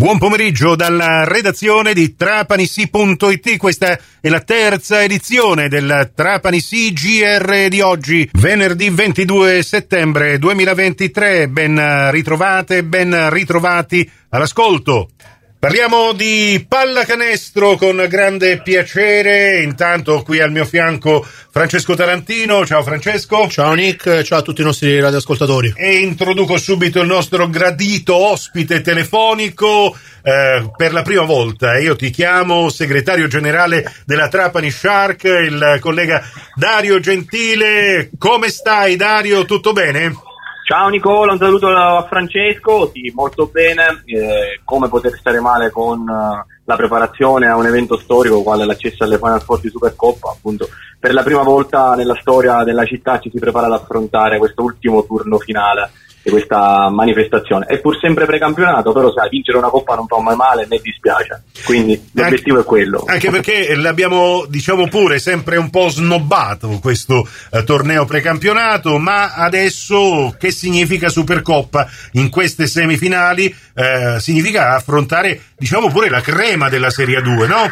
Buon pomeriggio dalla redazione di Trapanissi.it. Questa è la terza edizione del Trapanissi GR di oggi, venerdì 22 settembre 2023. Ben ritrovate, ben ritrovati all'ascolto. Parliamo di pallacanestro con grande piacere. Intanto qui al mio fianco Francesco Tarantino. Ciao Francesco. Ciao Nick, ciao a tutti i nostri radioascoltatori. E introduco subito il nostro gradito ospite telefonico eh, per la prima volta. Io ti chiamo segretario generale della Trapani Shark, il collega Dario Gentile. Come stai Dario? Tutto bene? Ciao Nicola, un saluto a Francesco, sì, molto bene, eh, come poter stare male con uh, la preparazione a un evento storico quale l'accesso alle Final Four di Supercoppa, appunto per la prima volta nella storia della città ci si prepara ad affrontare questo ultimo turno finale di questa manifestazione. È pur sempre precampionato, però sai, vincere una coppa non fa mai male né dispiace. Quindi l'obiettivo anche, è quello. Anche perché l'abbiamo, diciamo pure, sempre un po' snobbato questo eh, torneo precampionato, ma adesso che significa Supercoppa in queste semifinali? Eh, significa affrontare, diciamo pure, la crema della Serie 2, no?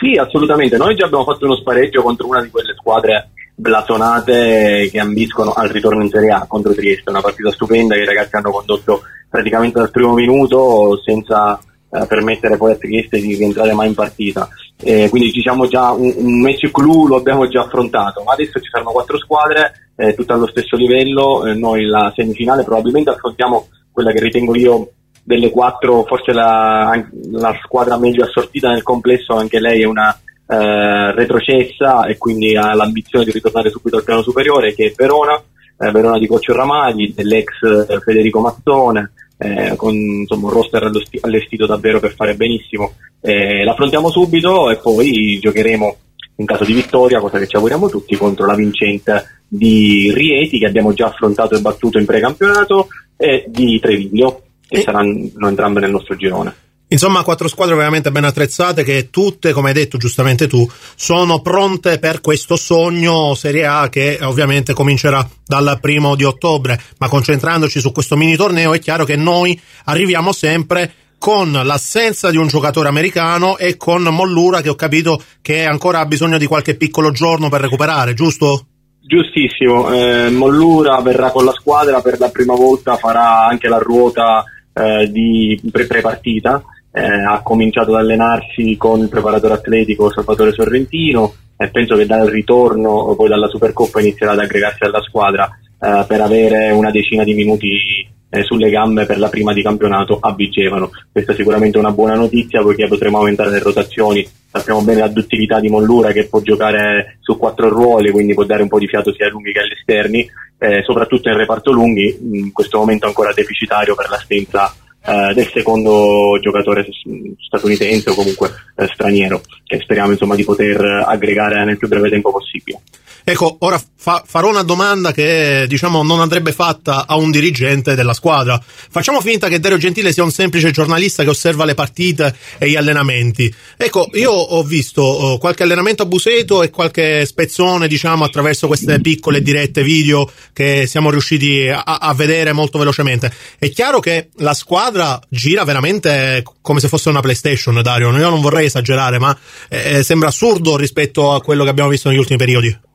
Sì, assolutamente. Noi già abbiamo fatto uno spareggio contro una di quelle squadre blasonate che ambiscono al ritorno in Serie A contro Trieste, una partita stupenda che i ragazzi hanno condotto praticamente dal primo minuto senza eh, permettere poi a Trieste di rientrare mai in partita. Eh, quindi diciamo già un, un match clou lo abbiamo già affrontato, ma adesso ci saranno quattro squadre, eh, tutte allo stesso livello, eh, noi la semifinale probabilmente affrontiamo quella che ritengo io delle quattro, forse la, la squadra meglio assortita nel complesso, anche lei è una eh, retrocessa e quindi ha l'ambizione di ritornare subito al piano superiore che è Verona, eh, Verona di Coccio Ramagli, dell'ex eh, Federico Mazzone, eh, con insomma, un roster allestito davvero per fare benissimo. Eh, l'affrontiamo subito e poi giocheremo in caso di vittoria, cosa che ci auguriamo tutti, contro la vincente di Rieti che abbiamo già affrontato e battuto in precampionato e di Treviglio che e... saranno entrambe nel nostro girone. Insomma, quattro squadre veramente ben attrezzate che tutte, come hai detto giustamente tu, sono pronte per questo sogno Serie A che ovviamente comincerà dal primo di ottobre. Ma concentrandoci su questo mini torneo è chiaro che noi arriviamo sempre con l'assenza di un giocatore americano e con Mollura che ho capito che ancora ha bisogno di qualche piccolo giorno per recuperare, giusto? Giustissimo, eh, Mollura verrà con la squadra per la prima volta, farà anche la ruota eh, di pre-partita eh, ha cominciato ad allenarsi con il preparatore atletico Salvatore Sorrentino e penso che dal ritorno poi dalla Supercoppa inizierà ad aggregarsi alla squadra eh, per avere una decina di minuti eh, sulle gambe per la prima di campionato a Vigevano. Questa è sicuramente una buona notizia poiché potremo aumentare le rotazioni. Sappiamo bene la duttilità di Mollura che può giocare su quattro ruoli, quindi può dare un po' di fiato sia ai lunghi che agli esterni, eh, soprattutto nel reparto lunghi, in questo momento ancora deficitario per l'assenza eh, del secondo giocatore statunitense o comunque eh, straniero che speriamo insomma di poter aggregare nel più breve tempo possibile. Ecco, ora fa- farò una domanda che diciamo non andrebbe fatta a un dirigente della squadra. Facciamo finta che Dario Gentile sia un semplice giornalista che osserva le partite e gli allenamenti. Ecco, io ho visto uh, qualche allenamento a Buseto e qualche spezzone, diciamo, attraverso queste piccole dirette video che siamo riusciti a, a vedere molto velocemente. È chiaro che la squadra gira veramente come se fosse una PlayStation, Dario. Io non vorrei esagerare, ma eh, sembra assurdo rispetto a quello che abbiamo visto negli ultimi periodi.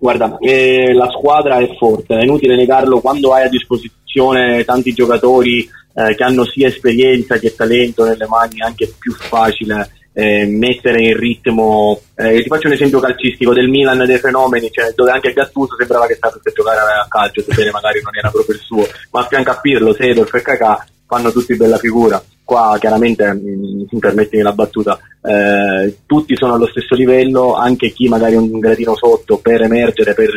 Guarda, eh, la squadra è forte, è inutile negarlo quando hai a disposizione tanti giocatori eh, che hanno sia esperienza che talento nelle mani, è anche più facile eh, mettere in ritmo. Eh, ti faccio un esempio calcistico del Milan dei fenomeni, cioè, dove anche Gattuso sembrava che stesse a giocare a calcio, sebbene magari non era proprio il suo, ma a fianco a Pirlo, Sedorf e Kakà fanno tutti bella figura. Qua chiaramente mi permetti la battuta eh, tutti sono allo stesso livello anche chi magari un gradino sotto per emergere per,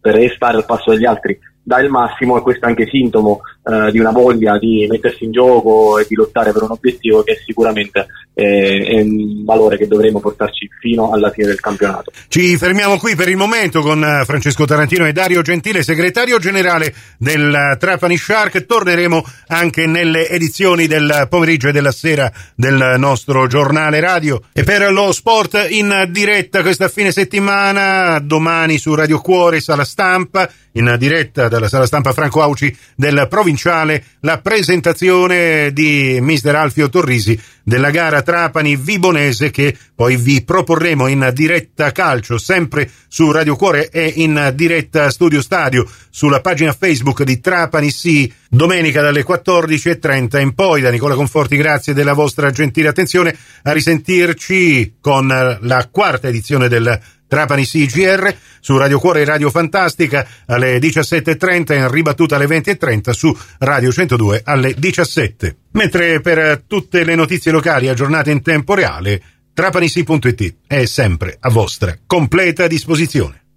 per stare al passo degli altri dà il massimo e questo è anche sintomo eh, di una voglia di mettersi in gioco e di lottare per un obiettivo che sicuramente eh, è un valore che dovremo portarci fino alla fine del campionato. Ci fermiamo qui per il momento con eh, Francesco Tarantino e Dario Gentile, segretario generale del Trapani Shark. Torneremo anche nelle edizioni del pomeriggio e della sera del nostro giornale radio. E per lo sport in diretta questa fine settimana, domani su Radio Cuore, sala stampa, in diretta dal dalla sala stampa Franco Auci del Provinciale la presentazione di mister Alfio Torrisi della gara Trapani-Vibonese che poi vi proporremo in diretta calcio sempre su Radio Cuore e in diretta Studio Stadio sulla pagina Facebook di Trapani Sì domenica dalle 14.30 in poi. Da Nicola Conforti grazie della vostra gentile attenzione a risentirci con la quarta edizione del Trapani CGR su Radio Cuore e Radio Fantastica alle 17.30 in ribattuta alle 20.30 su Radio 102 alle 17. Mentre per tutte le notizie locali aggiornate in tempo reale, trapanisi.it è sempre a vostra completa disposizione.